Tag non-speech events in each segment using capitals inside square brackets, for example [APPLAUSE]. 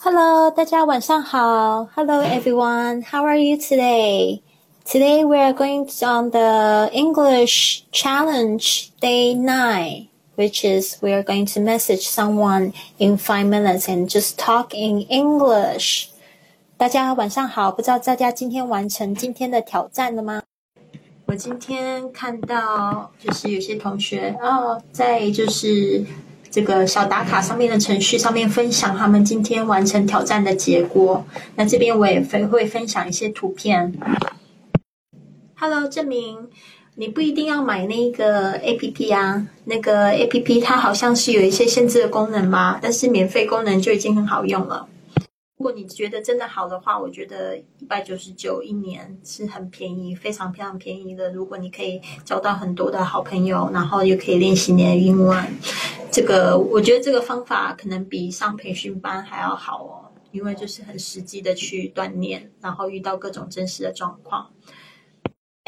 Hello，大家晚上好。Hello everyone, how are you today? Today we are going on the English challenge day nine, which is we are going to message someone in five minutes and just talk in English. 大家晚上好，不知道大家今天完成今天的挑战了吗？我今天看到就是有些同学哦，在就是 这个小打卡上面的程序上面分享他们今天完成挑战的结果。那这边我也分会分享一些图片。Hello，证明你不一定要买那个 APP 啊，那个 APP 它好像是有一些限制的功能吧，但是免费功能就已经很好用了。如果你觉得真的好的话，我觉得一百九十九一年是很便宜，非常非常便宜的。如果你可以交到很多的好朋友，然后又可以练习你的英文，这个我觉得这个方法可能比上培训班还要好哦，因为就是很实际的去锻炼，然后遇到各种真实的状况。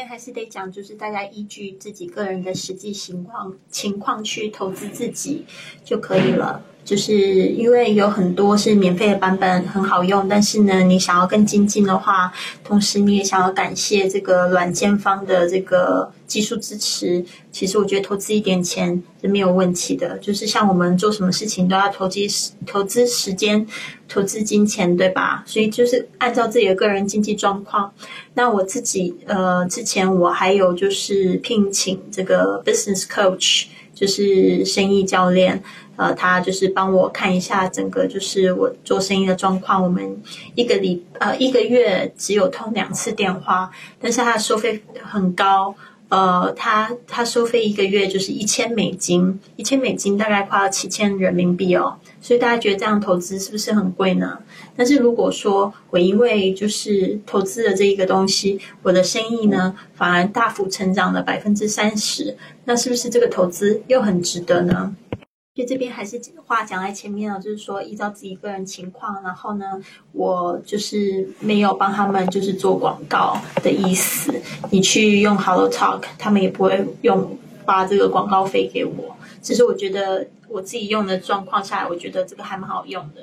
还是得讲，就是大家依据自己个人的实际情况情况去投资自己就可以了。就是因为有很多是免费的版本很好用，但是呢，你想要更精进的话，同时你也想要感谢这个软件方的这个技术支持，其实我觉得投资一点钱是没有问题的。就是像我们做什么事情都要投资投资时间、投资金钱，对吧？所以就是按照自己的个人经济状况。那我自己呃，之前我还有就是聘请这个 business coach，就是生意教练。呃，他就是帮我看一下整个就是我做生意的状况。我们一个礼呃一个月只有通两次电话，但是他的收费很高。呃，他他收费一个月就是一千美金，一千美金大概快要七千人民币哦。所以大家觉得这样投资是不是很贵呢？但是如果说我因为就是投资的这一个东西，我的生意呢反而大幅成长了百分之三十，那是不是这个投资又很值得呢？就这边还是话讲在前面了，就是说依照自己个人情况，然后呢，我就是没有帮他们就是做广告的意思。你去用 Hello Talk，他们也不会用发这个广告费给我。只是我觉得我自己用的状况下来，我觉得这个还蛮好用的。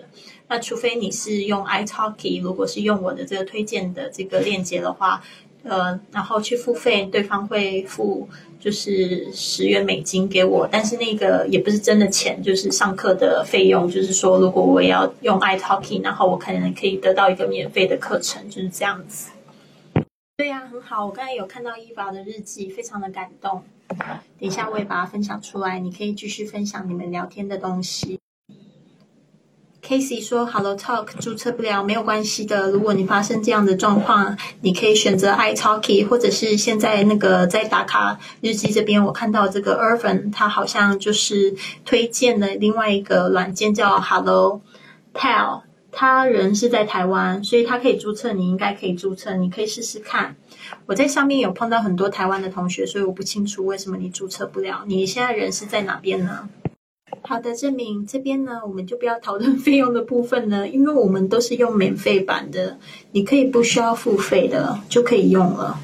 那除非你是用 iTalki，如果是用我的这个推荐的这个链接的话。呃，然后去付费，对方会付就是十元美金给我，但是那个也不是真的钱，就是上课的费用。就是说，如果我要用 iTalking，然后我可能可以得到一个免费的课程，就是这样子。对呀，很好。我刚才有看到伊娃的日记，非常的感动。等一下我也把它分享出来，你可以继续分享你们聊天的东西。Casey 说：“Hello Talk 注册不了，没有关系的。如果你发生这样的状况，你可以选择 iTalki，或者是现在那个在打卡日记这边，我看到这个 Irvin，他好像就是推荐了另外一个软件叫 Hello Tell，他人是在台湾，所以他可以注册，你应该可以注册，你可以试试看。我在上面有碰到很多台湾的同学，所以我不清楚为什么你注册不了。你现在人是在哪边呢？”好的，证明这边呢，我们就不要讨论 [LAUGHS] 费用的部分呢，因为我们都是用免费版的，你可以不需要付费的就可以用了。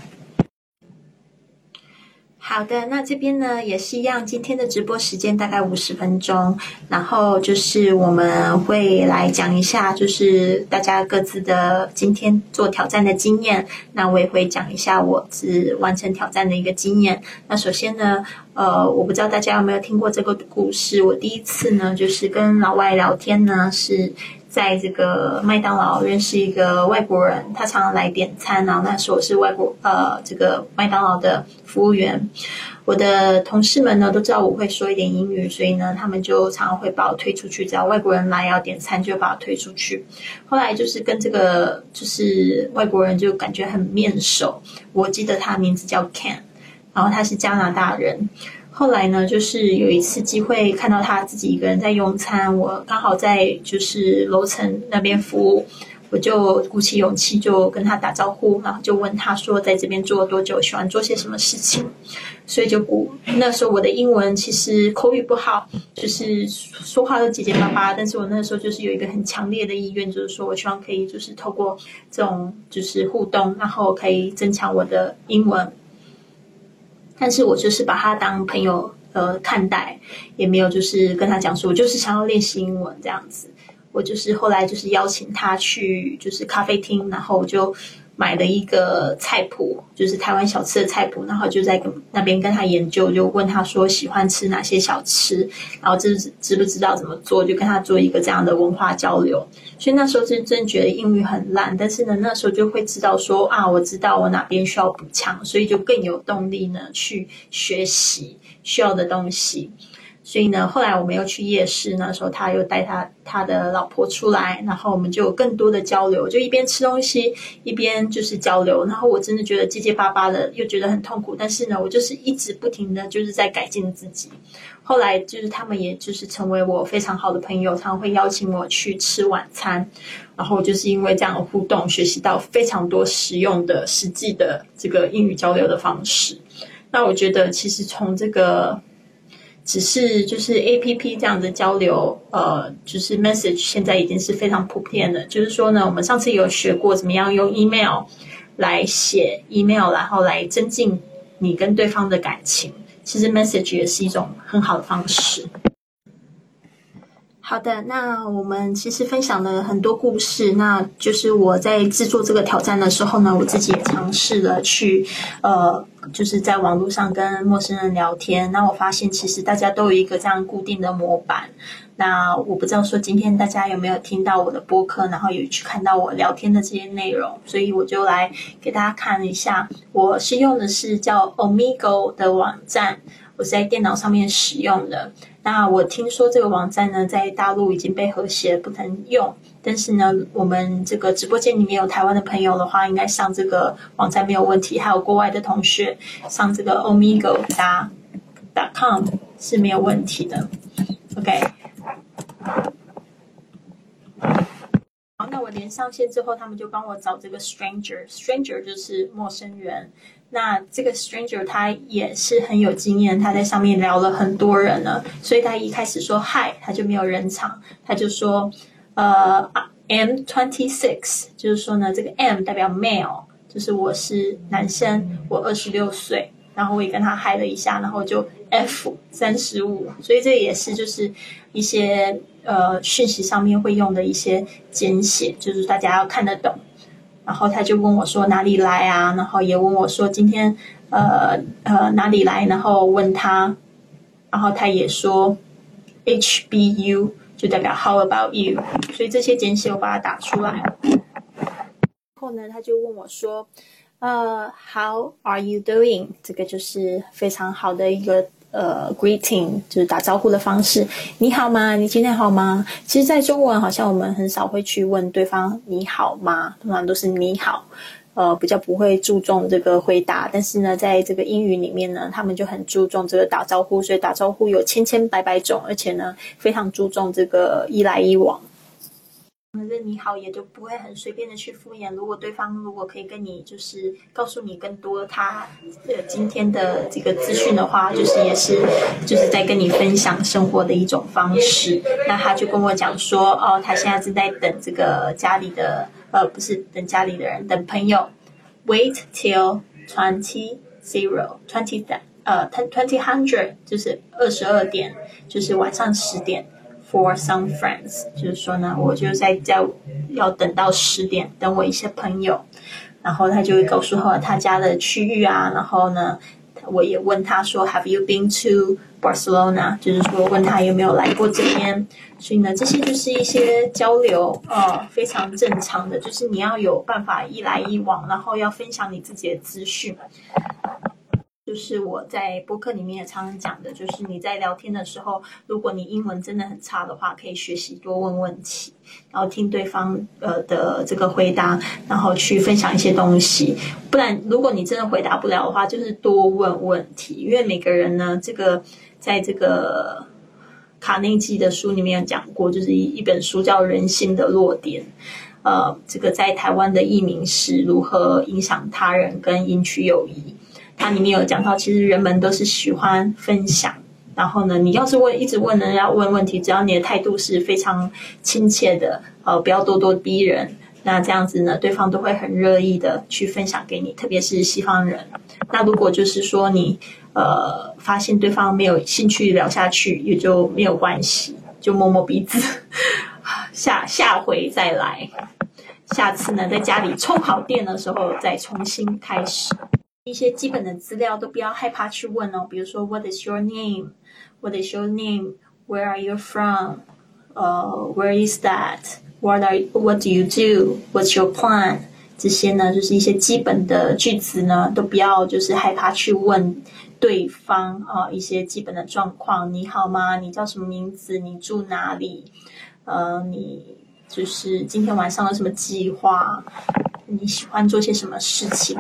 好的，那这边呢也是一样，今天的直播时间大概五十分钟，然后就是我们会来讲一下，就是大家各自的今天做挑战的经验。那我也会讲一下我是完成挑战的一个经验。那首先呢，呃，我不知道大家有没有听过这个故事。我第一次呢，就是跟老外聊天呢，是。在这个麦当劳认识一个外国人，他常常来点餐，然后那时候我是外国呃这个麦当劳的服务员。我的同事们呢都知道我会说一点英语，所以呢他们就常常会把我推出去，只要外国人来要点餐，就把我推出去。后来就是跟这个就是外国人就感觉很面熟，我记得他名字叫 Ken，然后他是加拿大人。后来呢，就是有一次机会看到他自己一个人在用餐，我刚好在就是楼层那边服务，我就鼓起勇气就跟他打招呼，然后就问他说在这边做了多久，喜欢做些什么事情，所以就鼓那时候我的英文其实口语不好，就是说话都结结巴巴，但是我那时候就是有一个很强烈的意愿，就是说我希望可以就是透过这种就是互动，然后可以增强我的英文。但是我就是把他当朋友呃看待，也没有就是跟他讲说，我就是想要练习英文这样子。我就是后来就是邀请他去就是咖啡厅，然后我就。买了一个菜谱，就是台湾小吃的菜谱，然后就在跟那边跟他研究，就问他说喜欢吃哪些小吃，然后知知不知道怎么做，就跟他做一个这样的文化交流。所以那时候真真觉得英语很烂，但是呢，那时候就会知道说啊，我知道我哪边需要补强，所以就更有动力呢去学习需要的东西。所以呢，后来我们又去夜市，那时候他又带他他的老婆出来，然后我们就有更多的交流，就一边吃东西一边就是交流。然后我真的觉得结结巴巴的，又觉得很痛苦。但是呢，我就是一直不停的就是在改进自己。后来就是他们也就是成为我非常好的朋友，常常会邀请我去吃晚餐。然后就是因为这样的互动，学习到非常多实用的、实际的这个英语交流的方式。那我觉得其实从这个。只是就是 A P P 这样的交流，呃，就是 message 现在已经是非常普遍的。就是说呢，我们上次有学过怎么样用 email 来写 email，然后来增进你跟对方的感情。其实 message 也是一种很好的方式。好的，那我们其实分享了很多故事。那就是我在制作这个挑战的时候呢，我自己也尝试了去，呃，就是在网络上跟陌生人聊天。那我发现其实大家都有一个这样固定的模板。那我不知道说今天大家有没有听到我的播客，然后有去看到我聊天的这些内容，所以我就来给大家看一下。我是用的是叫 Omigo 的网站，我是在电脑上面使用的。那我听说这个网站呢，在大陆已经被和谐不能用。但是呢，我们这个直播间里面有台湾的朋友的话，应该上这个网站没有问题。还有国外的同学上这个 omigo 打 .com 是没有问题的。OK。那我连上线之后，他们就帮我找这个 stranger，stranger 就是陌生人。那这个 stranger 他也是很有经验，他在上面聊了很多人了，所以他一开始说 hi，他就没有人场，他就说呃 M twenty six，就是说呢，这个 M 代表 male，就是我是男生，我二十六岁，然后我也跟他嗨了一下，然后就 F 三十五，所以这也是就是一些呃讯息上面会用的一些简写，就是大家要看得懂。然后他就问我说哪里来啊？然后也问我说今天呃呃哪里来？然后问他，然后他也说 HBU 就代表 How about you？所以这些简写我把它打出来。后呢，他就问我说呃 How are you doing？这个就是非常好的一个。呃，greeting 就是打招呼的方式。你好吗？你今天好吗？其实，在中文好像我们很少会去问对方你好吗，通常都是你好，呃，比较不会注重这个回答。但是呢，在这个英语里面呢，他们就很注重这个打招呼，所以打招呼有千千百百种，而且呢，非常注重这个一来一往。反正你好，也就不会很随便的去敷衍。如果对方如果可以跟你就是告诉你更多他呃今天的这个资讯的话，就是也是就是在跟你分享生活的一种方式。那他就跟我讲说，哦，他现在正在等这个家里的呃不是等家里的人，等朋友。Wait till twenty zero twenty 呃 twenty hundred 就是二十二点，就是晚上十点。For some friends，就是说呢，我就在在要等到十点，等我一些朋友，然后他就会告诉我他家的区域啊，然后呢，我也问他说，Have you been to Barcelona？就是说问他有没有来过这边，所以呢，这些就是一些交流，呃，非常正常的，就是你要有办法一来一往，然后要分享你自己的资讯。就是我在播客里面也常常讲的，就是你在聊天的时候，如果你英文真的很差的话，可以学习多问问题，然后听对方呃的这个回答，然后去分享一些东西。不然，如果你真的回答不了的话，就是多问问题，因为每个人呢，这个在这个卡内基的书里面有讲过，就是一一本书叫《人性的弱点》，呃，这个在台湾的译名是如何影响他人跟赢取友谊。它里面有讲到，其实人们都是喜欢分享。然后呢，你要是问，一直问人家问问题，只要你的态度是非常亲切的，呃，不要咄咄逼人，那这样子呢，对方都会很乐意的去分享给你。特别是西方人，那如果就是说你呃发现对方没有兴趣聊下去，也就没有关系，就摸摸鼻子。下下回再来，下次呢在家里充好电的时候再重新开始。一些基本的资料都不要害怕去问哦，比如说 What is your name? What is your name? Where are you from? 呃，Where is that? What are What do you do? What's your plan? 这些呢，就是一些基本的句子呢，都不要就是害怕去问对方啊，一些基本的状况。你好吗？你叫什么名字？你住哪里？呃，你就是今天晚上有什么计划？你喜欢做些什么事情？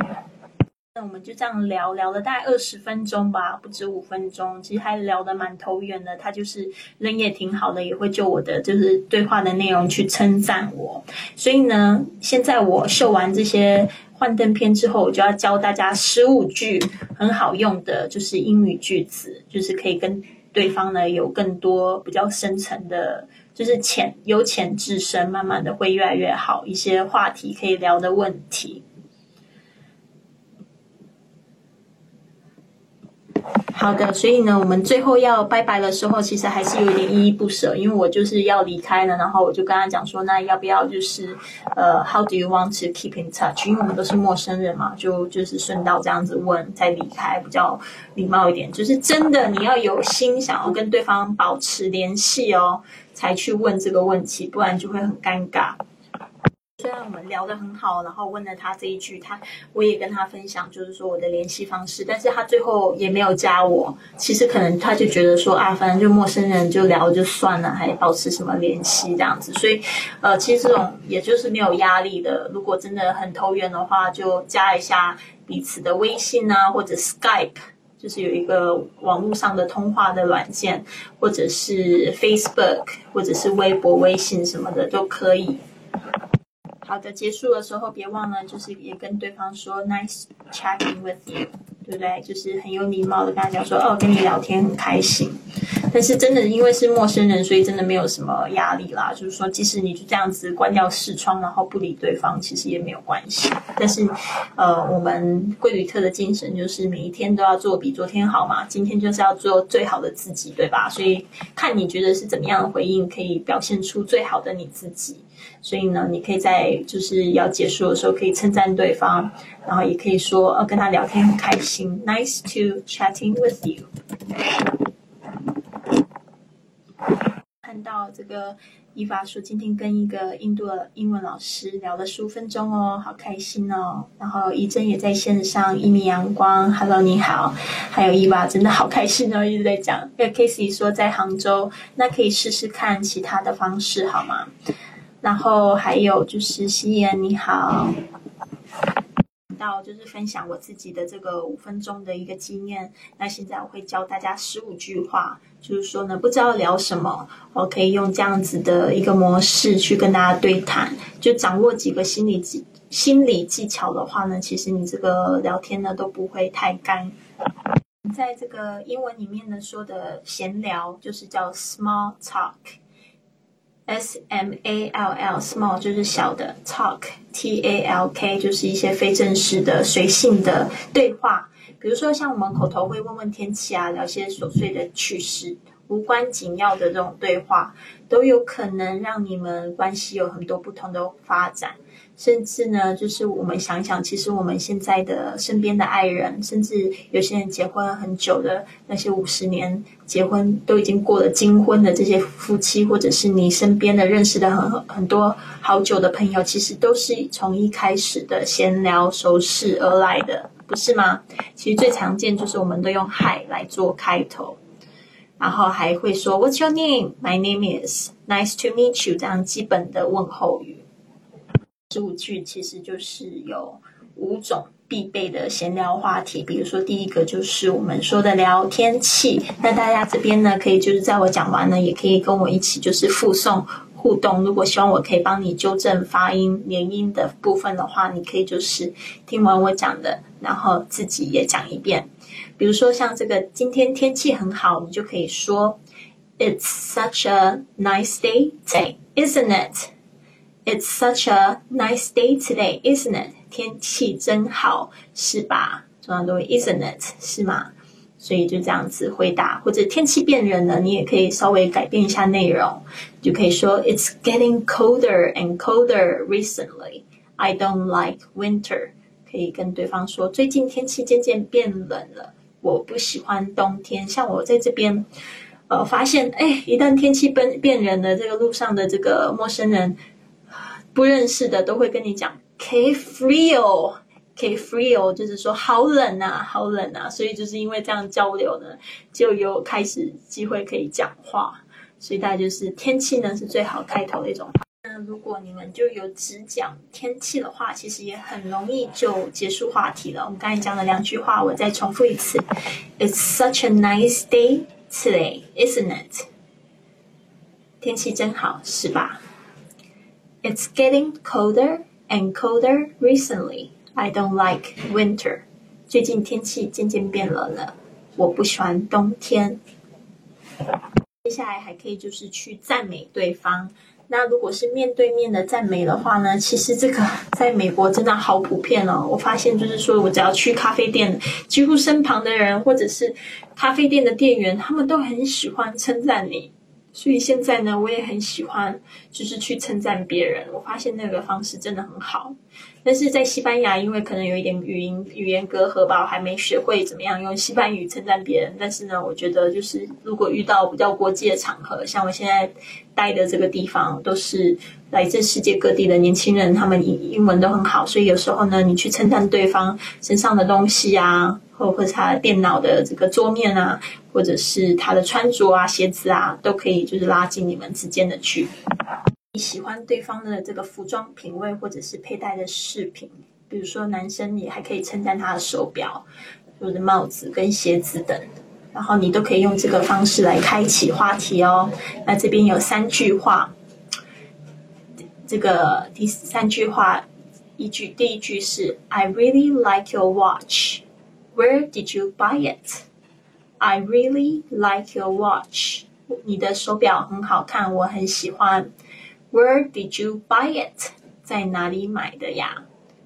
我们就这样聊聊了大概二十分钟吧，不止五分钟，其实还聊得蛮投缘的。他就是人也挺好的，也会就我的就是对话的内容去称赞我。所以呢，现在我秀完这些幻灯片之后，我就要教大家十五句很好用的，就是英语句子，就是可以跟对方呢有更多比较深层的，就是浅由浅至深，慢慢的会越来越好一些话题可以聊的问题。好的，所以呢，我们最后要拜拜的时候，其实还是有一点依依不舍，因为我就是要离开了，然后我就跟他讲说，那要不要就是呃，How do you want to keep in touch？因为我们都是陌生人嘛，就就是顺道这样子问，再离开比较礼貌一点。就是真的你要有心想要跟对方保持联系哦，才去问这个问题，不然就会很尴尬。虽然我们聊得很好，然后问了他这一句，他我也跟他分享，就是说我的联系方式，但是他最后也没有加我。其实可能他就觉得说啊，反正就陌生人就聊就算了，还保持什么联系这样子。所以，呃，其实这种也就是没有压力的。如果真的很投缘的话，就加一下彼此的微信啊，或者 Skype，就是有一个网络上的通话的软件，或者是 Facebook，或者是微博、微信什么的都可以。好的，结束的时候别忘了，就是也跟对方说 “nice chatting with you”，对不对？就是很有礼貌的跟他讲说：“哦，跟你聊天很开心。”但是真的因为是陌生人，所以真的没有什么压力啦。就是说，即使你就这样子关掉视窗，然后不理对方，其实也没有关系。但是，呃，我们贵旅特的精神就是每一天都要做比昨天好嘛。今天就是要做最好的自己，对吧？所以看你觉得是怎么样的回应，可以表现出最好的你自己。所以呢，你可以在就是要结束的时候，可以称赞对方，然后也可以说，呃，跟他聊天很开心，Nice to chatting with you。看到这个伊娃说，今天跟一个印度的英文老师聊了十五分钟哦，好开心哦。然后怡珍也在线上，一米阳光，Hello，你好。还有伊娃，真的好开心哦，一直在讲。那 k a s e y 说在杭州，那可以试试看其他的方式好吗？然后还有就是夕颜你好，到就是分享我自己的这个五分钟的一个经验。那现在我会教大家十五句话，就是说呢，不知道聊什么，我可以用这样子的一个模式去跟大家对谈。就掌握几个心理技心理技巧的话呢，其实你这个聊天呢都不会太干。在这个英文里面呢说的闲聊，就是叫 small talk。S M A L L small 就是小的，talk T A L K 就是一些非正式的随性的对话，比如说像我们口头会问问天气啊，聊些琐碎的趣事，无关紧要的这种对话，都有可能让你们关系有很多不同的发展。甚至呢，就是我们想想，其实我们现在的身边的爱人，甚至有些人结婚很久的那些五十年结婚都已经过了金婚的这些夫妻，或者是你身边的认识的很很多好久的朋友，其实都是从一开始的闲聊熟识而来的，不是吗？其实最常见就是我们都用 Hi 来做开头，然后还会说 What's your name? My name is. Nice to meet you. 这样基本的问候语。十五句其实就是有五种必备的闲聊话题，比如说第一个就是我们说的聊天气。那大家这边呢，可以就是在我讲完呢，也可以跟我一起就是附送互动。如果希望我可以帮你纠正发音连音的部分的话，你可以就是听完我讲的，然后自己也讲一遍。比如说像这个今天天气很好，你就可以说 "It's such a nice day today, isn't it?" It's such a nice day today, isn't it? 天气真好，是吧？中常都会 isn't it 是吗？所以就这样子回答，或者天气变冷了，你也可以稍微改变一下内容，就可以说 It's getting colder and colder recently. I don't like winter. 可以跟对方说，最近天气渐渐变冷了，我不喜欢冬天。像我在这边，呃，发现，哎，一旦天气变变冷了，这个路上的这个陌生人，不认识的都会跟你讲，K frio。K feel 就是说好冷啊，好冷啊，所以就是因为这样交流呢，就有开始机会可以讲话。所以大家就是天气呢是最好开头的一种。那如果你们就有只讲天气的话，其实也很容易就结束话题了。我们刚才讲了两句话，我再重复一次：It's such a nice day today, isn't it？天气真好，是吧？It's getting colder and colder recently. I don't like winter。最近天气渐渐变冷了，我不喜欢冬天。接下来还可以就是去赞美对方。那如果是面对面的赞美的话呢，其实这个在美国真的好普遍哦。我发现就是说我只要去咖啡店，几乎身旁的人或者是咖啡店的店员，他们都很喜欢称赞你。所以现在呢，我也很喜欢，就是去称赞别人。我发现那个方式真的很好。但是在西班牙，因为可能有一点语音语言隔阂吧，我还没学会怎么样用西班牙语称赞别人。但是呢，我觉得就是如果遇到比较国际的场合，像我现在待的这个地方，都是来自世界各地的年轻人，他们英英文都很好。所以有时候呢，你去称赞对方身上的东西啊，或或者他电脑的这个桌面啊。或者是他的穿着啊、鞋子啊，都可以就是拉近你们之间的距离。你喜欢对方的这个服装品味，或者是佩戴的饰品，比如说男生，你还可以称赞他的手表、或者帽子跟鞋子等，然后你都可以用这个方式来开启话题哦。那这边有三句话，这个第三句话，一句第一句是 I really like your watch. Where did you buy it? I really like your watch. 你的手表很好看，我很喜欢。Where did you buy it? 在哪里买的呀？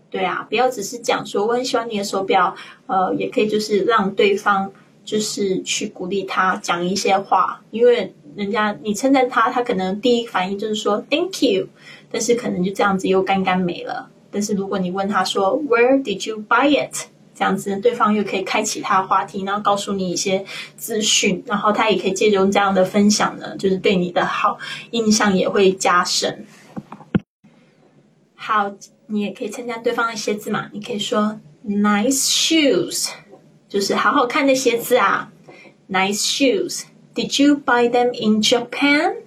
对啊，不要只是讲说我很喜欢你的手表，呃，也可以就是让对方就是去鼓励他讲一些话，因为人家你称赞他，他可能第一反应就是说 Thank you，但是可能就这样子又干干没了。但是如果你问他说 Where did you buy it？这样子，对方又可以开启他话题，然后告诉你一些资讯，然后他也可以借用这样的分享呢，就是对你的好印象也会加深。好，你也可以参加对方的鞋子嘛，你可以说 “nice shoes”，就是好好看的鞋子啊，“nice shoes”。Did you buy them in Japan?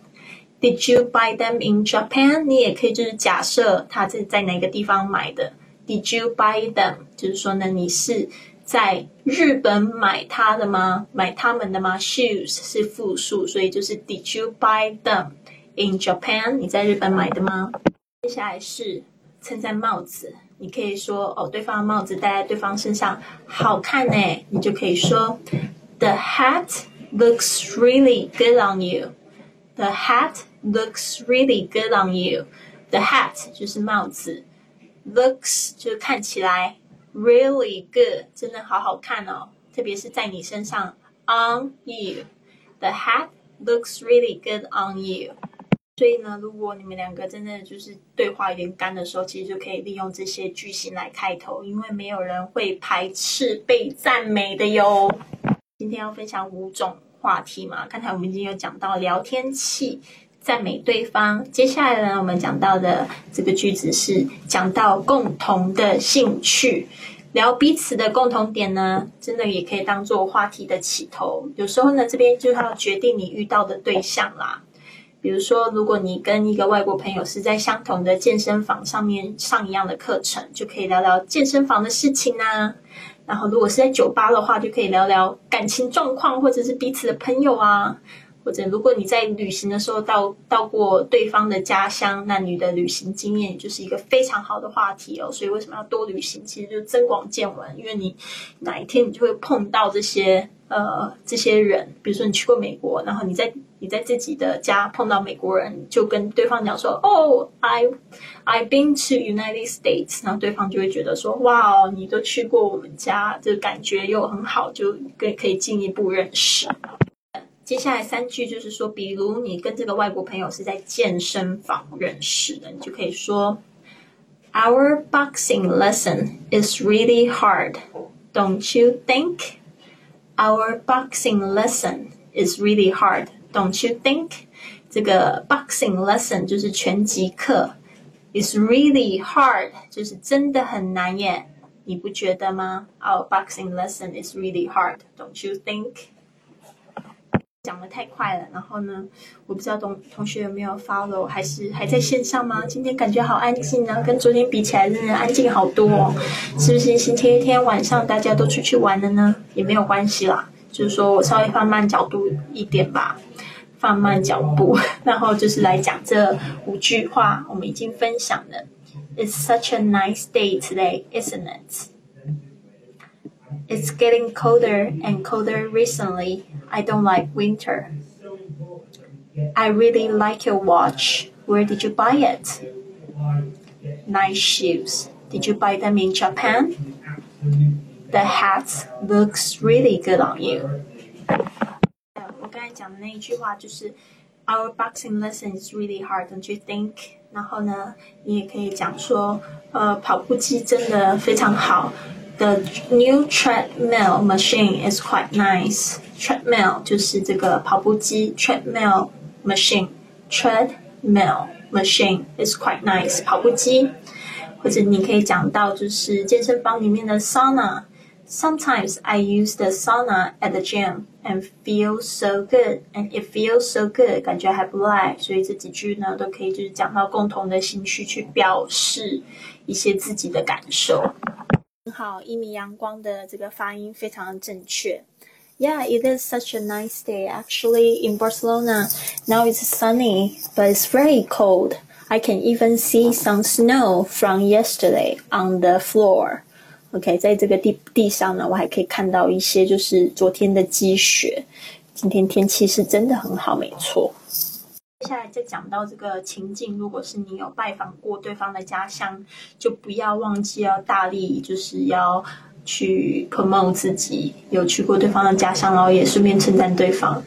Did you buy them in Japan? 你也可以就是假设他是在哪个地方买的。Did you buy them？就是说呢，你是在日本买它的吗？买他们的吗？Shoes 是复数，所以就是 Did you buy them in Japan？你在日本买的吗？接下来是称赞帽子，你可以说哦，对方的帽子戴在对方身上好看呢，你就可以说 The hat looks really good on you. The hat looks really good on you. The hat 就是帽子。Looks 就是看起来 really good，真的好好看哦，特别是在你身上 on you，the hat looks really good on you。所以呢，如果你们两个真的就是对话有点干的时候，其实就可以利用这些句型来开头，因为没有人会排斥被赞美的哟。今天要分享五种话题嘛，刚才我们已经有讲到聊天气。赞美对方。接下来呢，我们讲到的这个句子是讲到共同的兴趣，聊彼此的共同点呢，真的也可以当做话题的起头。有时候呢，这边就要决定你遇到的对象啦。比如说，如果你跟一个外国朋友是在相同的健身房上面上一样的课程，就可以聊聊健身房的事情啊。然后，如果是在酒吧的话，就可以聊聊感情状况，或者是彼此的朋友啊。或者，如果你在旅行的时候到到过对方的家乡，那你的旅行经验就是一个非常好的话题哦。所以为什么要多旅行？其实就增广见闻，因为你哪一天你就会碰到这些呃这些人，比如说你去过美国，然后你在你在自己的家碰到美国人，就跟对方讲说：“哦，I I been to United States。”然后对方就会觉得说：“哇哦，你都去过我们家，这感觉又很好，就可可以进一步认识。”接下来三句就是说，比如你跟这个外国朋友是在健身房认识的，你就可以说：“Our boxing lesson is really hard, don't you think? Our boxing lesson is really hard.” Don't you think？这个 boxing lesson 就是拳击课，is really hard，就是真的很难耶，你不觉得吗？Our boxing lesson is really hard，don't you think？ 讲的太快了，然后呢，我不知道同同学有没有 follow，还是还在线上吗？今天感觉好安静啊，跟昨天比起来，真的安静好多哦。是不是星期天晚上大家都出去玩了呢？也没有关系啦，就是说我稍微放慢角度一点吧。放慢脚步，[LAUGHS] 然后就是来讲这五句话，我们已经分享了。It's such a nice day today, isn't it? It's getting colder and colder recently. I don't like winter. I really like your watch. Where did you buy it? Nice shoes. Did you buy them in Japan? The hat looks really good on you. 刚才讲的那一句话就是 Our boxing lesson is really hard, don't you think？然后呢，你也可以讲说，呃，跑步机真的非常好。 The new treadmill machine is quite nice. Treadmill 就是这个跑步机，treadmill machine, treadmill machine is quite nice. 跑步机，或者你可以讲到就是健身房里面的 sauna。Sometimes I use the sauna at the gym and feel so good, and it feels so good，感觉还不赖。所以这几句呢，都可以就是讲到共同的兴趣，去表示一些自己的感受。 很好，一米阳光的这个发音非常的正确。Yeah, it is such a nice day. Actually, in Barcelona, now it's sunny, but it's very cold. I can even see some snow from yesterday on the floor. OK，在这个地地上呢，我还可以看到一些就是昨天的积雪。今天天气是真的很好，没错。 接下来再讲到这个情境，如果是你有拜访过对方的家乡，就不要忘记要大力就是要去 promote 自己有去过对方的家乡，然后也顺便称赞对方。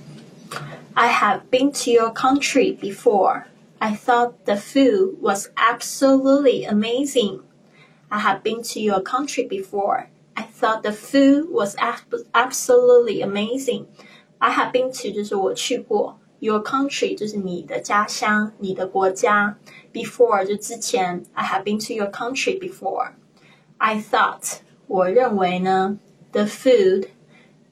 I have been to your country before. I thought the food was absolutely amazing. I have been to your country before. I thought the food was absolutely amazing. I have been to 就是我去过 ，your country 就是你的家乡，你的国家。Before 就之前，I have been to your country before. I thought 我认为呢，the food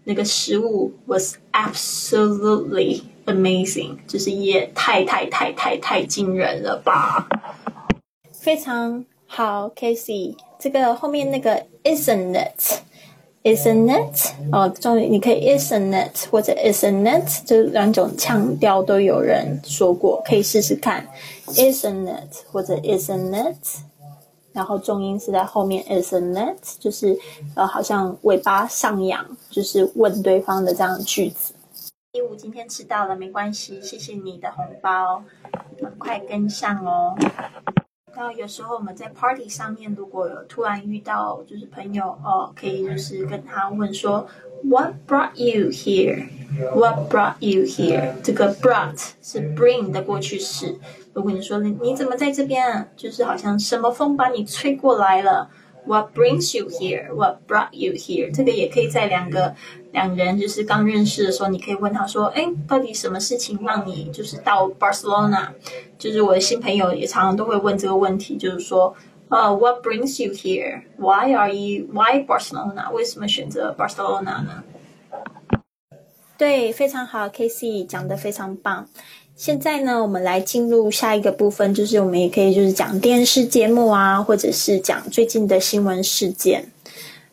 那个食物 was absolutely amazing，就是也太太太太太惊人了吧，非常。好，Casey，这个后面那个 isn't Isn't it？哦，终于你可以 isn't it 或者 isn't it，这两种腔调都有人说过，可以试试看 isn't it 或者 isn't it，然后重音是在后面 isn't it，就是呃好像尾巴上扬，就是问对方的这样句子。一五今天迟到了，没关系，谢谢你的红包，很快跟上哦。然后有时候我们在 party 上面，如果有突然遇到就是朋友哦，可以就是跟他问说，What brought you here？What brought you here？这个 brought 是 bring 的过去式。如果你说你你怎么在这边？就是好像什么风把你吹过来了。What brings you here? What brought you here? 这个也可以在两个两人就是刚认识的时候，你可以问他说：“哎，到底什么事情让你就是到 Barcelona？” 就是我的新朋友也常常都会问这个问题，就是说：“呃，What brings you here? Why are you? Why Barcelona? 为什么选择 Barcelona 呢？”对，非常好，Casey 讲的非常棒。现在呢，我们来进入下一个部分，就是我们也可以就是讲电视节目啊，或者是讲最近的新闻事件。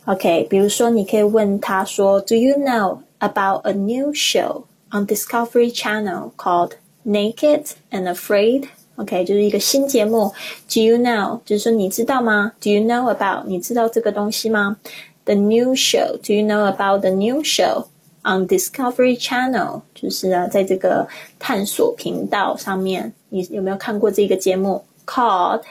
OK，比如说你可以问他说，Do you know about a new show on Discovery Channel called Naked and Afraid？OK，就是一个新节目。Do you know？就是说你知道吗？Do you know about？你知道这个东西吗？The new show？Do you know about the new show on Discovery Channel，就是啊，在这个探索频道上面，你有没有看过这个节目？Called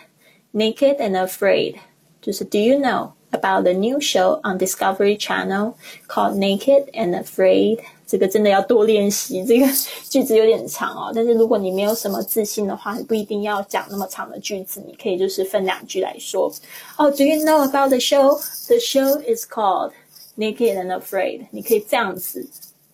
Naked and Afraid，就是 Do you know about the new show on Discovery Channel called Naked and Afraid？这个真的要多练习，这个句子有点长哦。但是如果你没有什么自信的话，你不一定要讲那么长的句子，你可以就是分两句来说。哦，Do you know about the show? The show is called Naked and Afraid。你可以这样子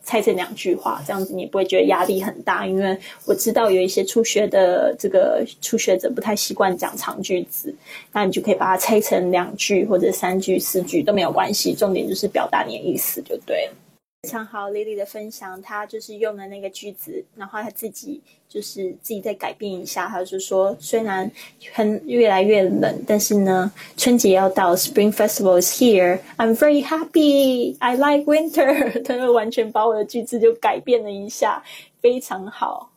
拆成两句话，这样子你不会觉得压力很大。因为我知道有一些初学的这个初学者不太习惯讲长句子，那你就可以把它拆成两句或者三句、四句都没有关系。重点就是表达你的意思就对了。非常好，Lily 的分享，她就是用了那个句子，然后她自己就是自己再改变一下。她就说，虽然很越来越冷，但是呢，春节要到，Spring Festival is here. I'm very happy. I like winter. [LAUGHS] 她就完全把我的句子就改变了一下，非常好。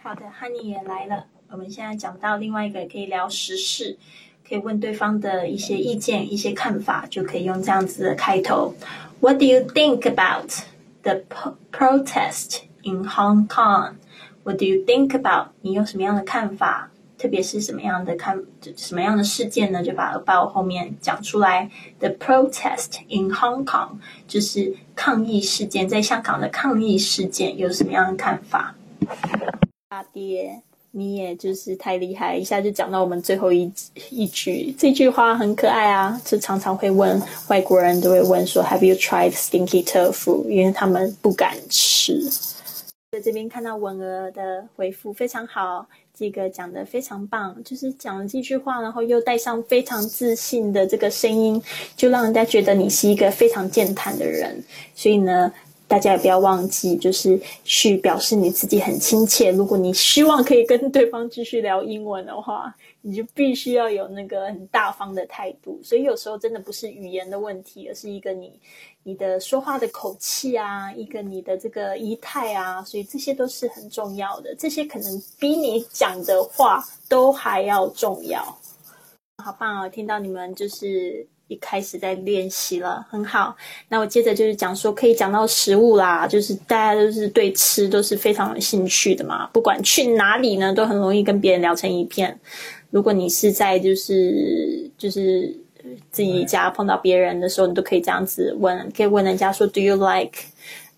好的，Honey 也来了。我们现在讲到另外一个可以聊时事，可以问对方的一些意见、一些看法，就可以用这样子的开头。What do you think about the protest in Hong Kong? What do you think about? 你有什么样的看法？特别是什么样的看什么样的事件呢？就把 about 后面讲出来。The protest in Hong Kong 就是抗议事件，在香港的抗议事件有什么样的看法？大爹。你也就是太厉害，一下就讲到我们最后一一句，这句话很可爱啊，就常常会问外国人都会问说，Have you tried stinky tofu？因为他们不敢吃。在这边看到文儿的回复非常好，这个讲的非常棒，就是讲了这句话，然后又带上非常自信的这个声音，就让人家觉得你是一个非常健谈的人，所以呢。大家也不要忘记，就是去表示你自己很亲切。如果你希望可以跟对方继续聊英文的话，你就必须要有那个很大方的态度。所以有时候真的不是语言的问题，而是一个你你的说话的口气啊，一个你的这个仪态啊，所以这些都是很重要的。这些可能比你讲的话都还要重要。好棒哦！听到你们就是。一开始在练习了，很好。那我接着就是讲说，可以讲到食物啦，就是大家都是对吃都是非常有兴趣的嘛。不管去哪里呢，都很容易跟别人聊成一片。如果你是在就是就是自己家碰到别人的时候，你都可以这样子问，可以问人家说，Do you like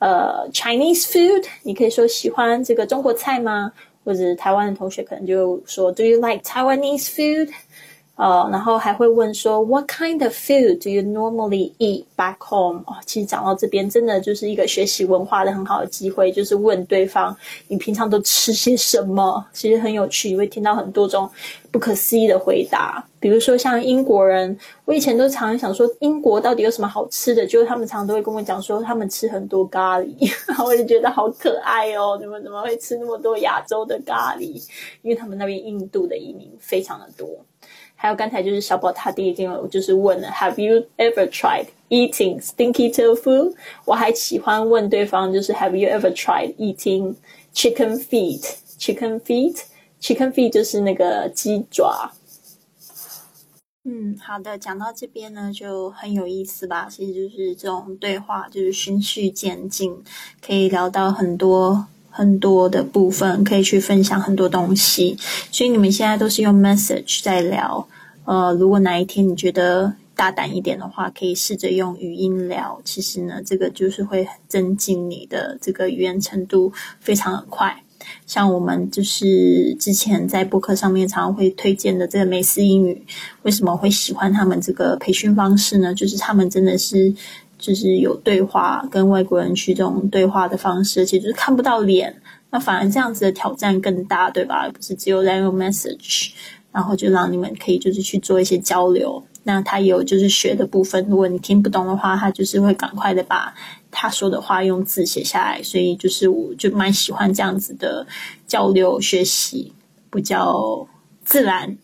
呃 Chinese food？你可以说喜欢这个中国菜吗？或者台湾的同学可能就说，Do you like Taiwanese food？呃，然后还会问说，What kind of food do you normally eat back home？哦，其实讲到这边，真的就是一个学习文化的很好的机会，就是问对方你平常都吃些什么。其实很有趣，你会听到很多种不可思议的回答。比如说像英国人，我以前都常常想说，英国到底有什么好吃的？就是他们常常都会跟我讲说，他们吃很多咖喱，然 [LAUGHS] 后我就觉得好可爱哦，你们怎么会吃那么多亚洲的咖喱？因为他们那边印度的移民非常的多。还有刚才就是小宝他第一件，就是问了，Have you ever tried eating stinky tofu？我还喜欢问对方，就是 Have you ever tried eating chicken feet？Chicken feet？Chicken feet 就是那个鸡爪。嗯，好的，讲到这边呢，就很有意思吧？其实就是这种对话，就是循序渐进，可以聊到很多。很多的部分可以去分享很多东西，所以你们现在都是用 message 在聊。呃，如果哪一天你觉得大胆一点的话，可以试着用语音聊。其实呢，这个就是会增进你的这个语言程度，非常的快。像我们就是之前在播客上面常常会推荐的这个美思英语，为什么会喜欢他们这个培训方式呢？就是他们真的是。就是有对话跟外国人去这种对话的方式，其实就是看不到脸，那反而这样子的挑战更大，对吧？不是只有在用 message，然后就让你们可以就是去做一些交流。那他有就是学的部分，如果你听不懂的话，他就是会赶快的把他说的话用字写下来。所以就是我就蛮喜欢这样子的交流学习，比较自然，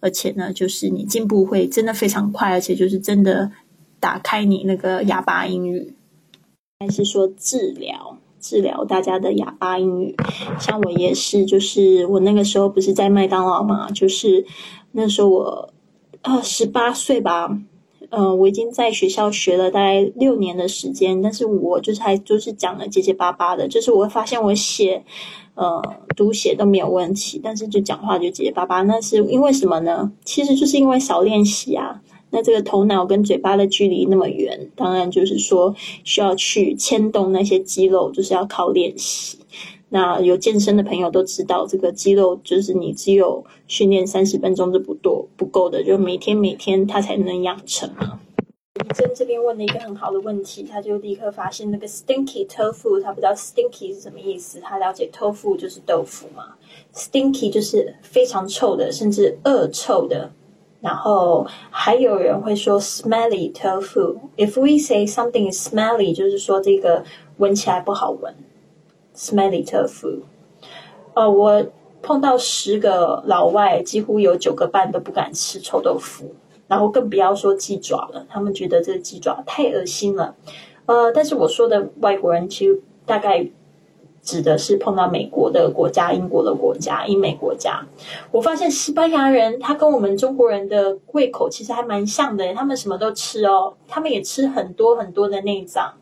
而且呢，就是你进步会真的非常快，而且就是真的。打开你那个哑巴英语，还是说治疗治疗大家的哑巴英语？像我也是，就是我那个时候不是在麦当劳嘛，就是那时候我呃十八岁吧，呃，我已经在学校学了大概六年的时间，但是我就是还就是讲的结结巴巴的，就是我会发现我写，呃，读写都没有问题，但是就讲话就结结巴巴，那是因为什么呢？其实就是因为少练习啊。那这个头脑跟嘴巴的距离那么远，当然就是说需要去牵动那些肌肉，就是要靠练习。那有健身的朋友都知道，这个肌肉就是你只有训练三十分钟是不多不够的，就每天每天它才能养成嘛。李真这边问了一个很好的问题，他就立刻发现那个 stinky tofu，他不知道 stinky 是什么意思，他了解 tofu 就是豆腐嘛，stinky 就是非常臭的，甚至恶臭的。然后还有人会说 smelly tofu。If we say something is smelly，就是说这个闻起来不好闻。Smelly tofu。呃，我碰到十个老外，几乎有九个半都不敢吃臭豆腐，然后更不要说鸡爪了。他们觉得这个鸡爪太恶心了。呃，但是我说的外国人其实大概。指的是碰到美国的国家、英国的国家、英美国家。我发现西班牙人他跟我们中国人的胃口其实还蛮像的，他们什么都吃哦，他们也吃很多很多的内脏。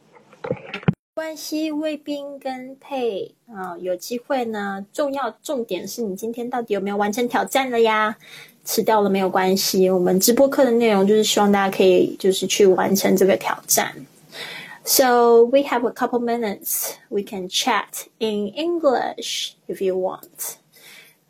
关系卫兵跟配啊，有机会呢。重要重点是你今天到底有没有完成挑战了呀？吃掉了没有关系，我们直播课的内容就是希望大家可以就是去完成这个挑战。So we have a couple minutes. We can chat in English if you want.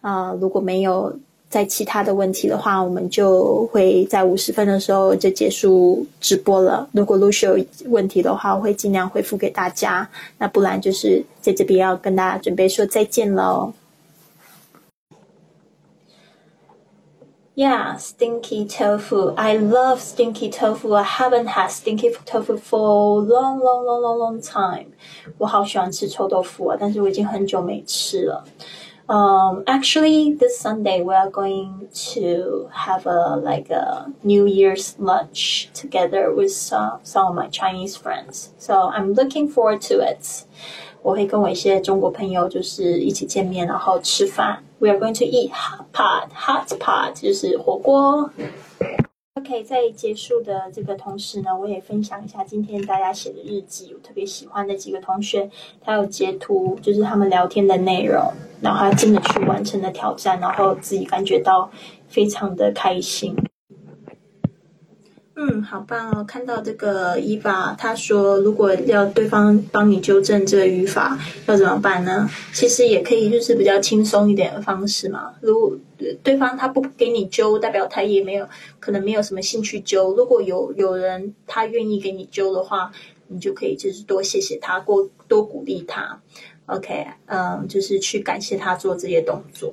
啊、uh,，如果没有在其他的问题的话，我们就会在五十分的时候就结束直播了。如果陆续有问题的话，我会尽量回复给大家。那不然就是在这边要跟大家准备说再见喽。Yeah, stinky tofu. I love stinky tofu. I haven't had stinky tofu for long, long, long, long, long time. 我好喜欢吃臭豆腐啊，但是我已经很久没吃了。Um, actually, this Sunday we are going to have a like a New Year's lunch together with uh, some of my Chinese friends. So I'm looking forward to it. 我会跟我一些中国朋友就是一起见面，然后吃饭。We are going to eat hot pot, hot pot 就是火锅。OK，在结束的这个同时呢，我也分享一下今天大家写的日记。我特别喜欢的几个同学，他有截图，就是他们聊天的内容，然后他真的去完成了挑战，然后自己感觉到非常的开心。嗯，好棒哦！看到这个伊法，他说如果要对方帮你纠正这个语法，要怎么办呢？其实也可以，就是比较轻松一点的方式嘛。如果对方他不给你纠，代表他也没有可能没有什么兴趣纠。如果有有人他愿意给你纠的话，你就可以就是多谢谢他，多多鼓励他。OK，嗯，就是去感谢他做这些动作。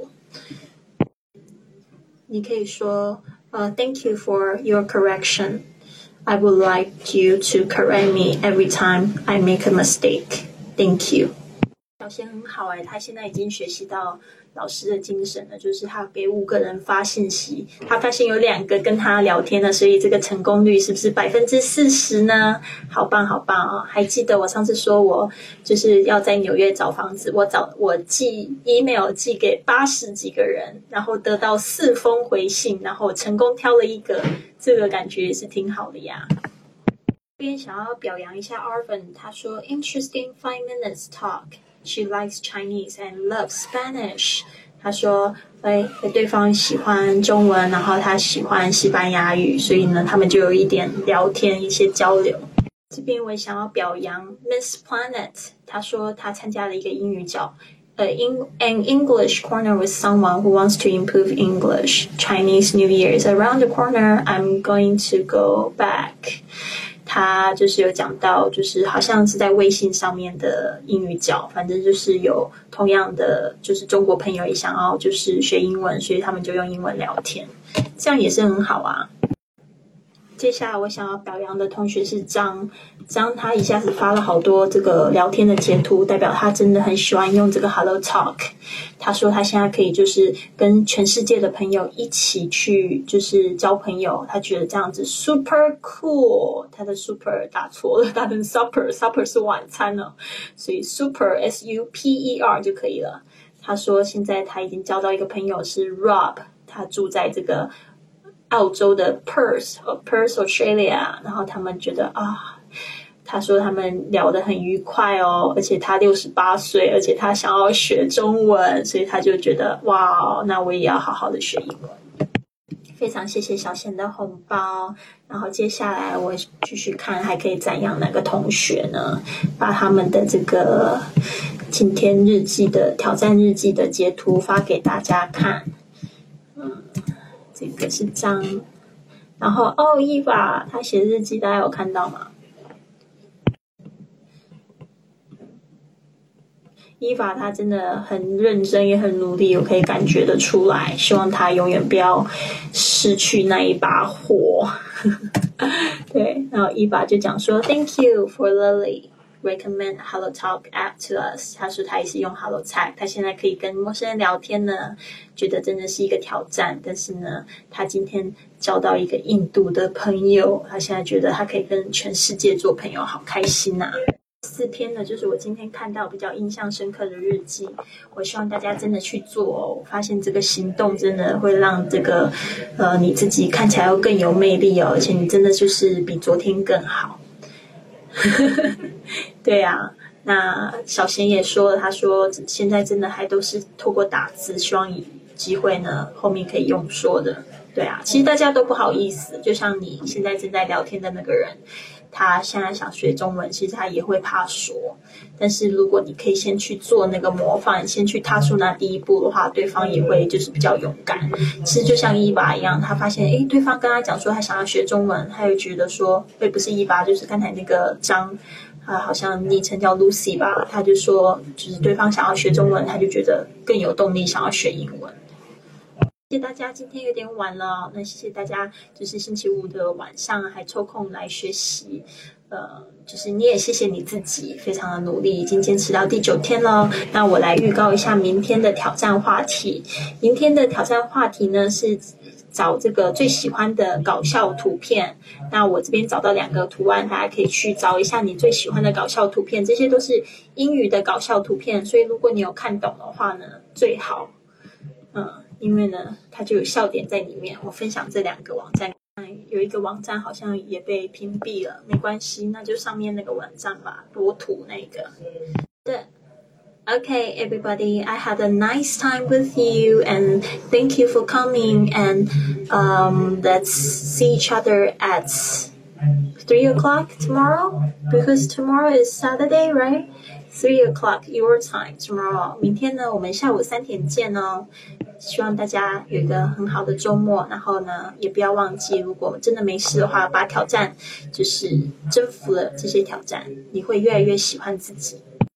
你可以说。Uh, thank you for your correction. I would like you to correct me every time I make a mistake. Thank you. 表现很好哎，他现在已经学习到老师的精神了，就是他给五个人发信息，他发现有两个跟他聊天了，所以这个成功率是不是百分之四十呢？好棒好棒哦！还记得我上次说我就是要在纽约找房子，我找我寄 email 寄给八十几个人，然后得到四封回信，然后成功挑了一个，这个感觉也是挺好的呀。这边想要表扬一下 Arvin，他说 Interesting five minutes talk。She likes Chinese and loves Spanish。她说：“哎，对方喜欢中文，然后他喜欢西班牙语，所以呢，他们就有一点聊天，一些交流。”这边我也想要表扬 Miss Planet。她说她参加了一个英语角，呃，in an English corner with someone who wants to improve English. Chinese New Year is around the corner. I'm going to go back. 他就是有讲到，就是好像是在微信上面的英语角，反正就是有同样的，就是中国朋友也想要就是学英文，所以他们就用英文聊天，这样也是很好啊。接下来我想要表扬的同学是张张，他一下子发了好多这个聊天的截图，代表他真的很喜欢用这个 Hello Talk。他说他现在可以就是跟全世界的朋友一起去就是交朋友，他觉得这样子 super cool。他的 super 打错了，打成 supper，supper 是晚餐呢，所以 super s u p e r 就可以了。他说现在他已经交到一个朋友是 Rob，他住在这个。澳洲的 Perth 和 Perth Australia，然后他们觉得啊，他说他们聊得很愉快哦，而且他六十八岁，而且他想要学中文，所以他就觉得哇，那我也要好好的学英文。非常谢谢小贤的红包，然后接下来我继续看还可以赞扬哪个同学呢？把他们的这个今天日记的挑战日记的截图发给大家看。这个是张，然后哦，伊娃他写日记，大家有看到吗？伊法他真的很认真，也很努力，我可以感觉得出来。希望他永远不要失去那一把火。[LAUGHS] 对，然后伊法就讲说：“Thank you for Lily recommend Hello Talk app to us。”他说他也是用 Hello Talk，他现在可以跟陌生人聊天呢，觉得真的是一个挑战。但是呢，他今天交到一个印度的朋友，他现在觉得他可以跟全世界做朋友，好开心呐！四篇呢，就是我今天看到比较印象深刻的日记。我希望大家真的去做哦。发现这个行动真的会让这个呃你自己看起来要更有魅力哦，而且你真的就是比昨天更好。[LAUGHS] 对啊，那小贤也说了，他说现在真的还都是透过打字，希望以机会呢后面可以用说的。对啊，其实大家都不好意思，就像你现在正在聊天的那个人。他现在想学中文，其实他也会怕说。但是如果你可以先去做那个模范，先去踏出那第一步的话，对方也会就是比较勇敢。其实就像伊娃一样，他发现诶，对方跟他讲说他想要学中文，他又觉得说，诶，不是一把，就是刚才那个张啊，好像昵称叫 Lucy 吧，他就说，就是对方想要学中文，他就觉得更有动力想要学英文。谢谢大家，今天有点晚了，那谢谢大家，就是星期五的晚上还抽空来学习，呃，就是你也谢谢你自己，非常的努力，已经坚持到第九天了。那我来预告一下明天的挑战话题，明天的挑战话题呢是找这个最喜欢的搞笑图片。那我这边找到两个图案，大家可以去找一下你最喜欢的搞笑图片，这些都是英语的搞笑图片，所以如果你有看懂的话呢，最好，嗯。因为呢，它就有笑点在里面。我分享这两个网站，有一个网站好像也被屏蔽了，没关系，那就上面那个网站吧，裸图那个。对，Okay, everybody, I had a nice time with you, and thank you for coming. And um, let's see each other at three o'clock tomorrow because tomorrow is Saturday, right? Three o'clock your time tomorrow. 明天呢，我们下午三点见哦。 希望大家有一个很好的周末，然后呢，也不要忘记，如果真的没事的话，把挑战就是征服了这些挑战，你会越来越喜欢自己。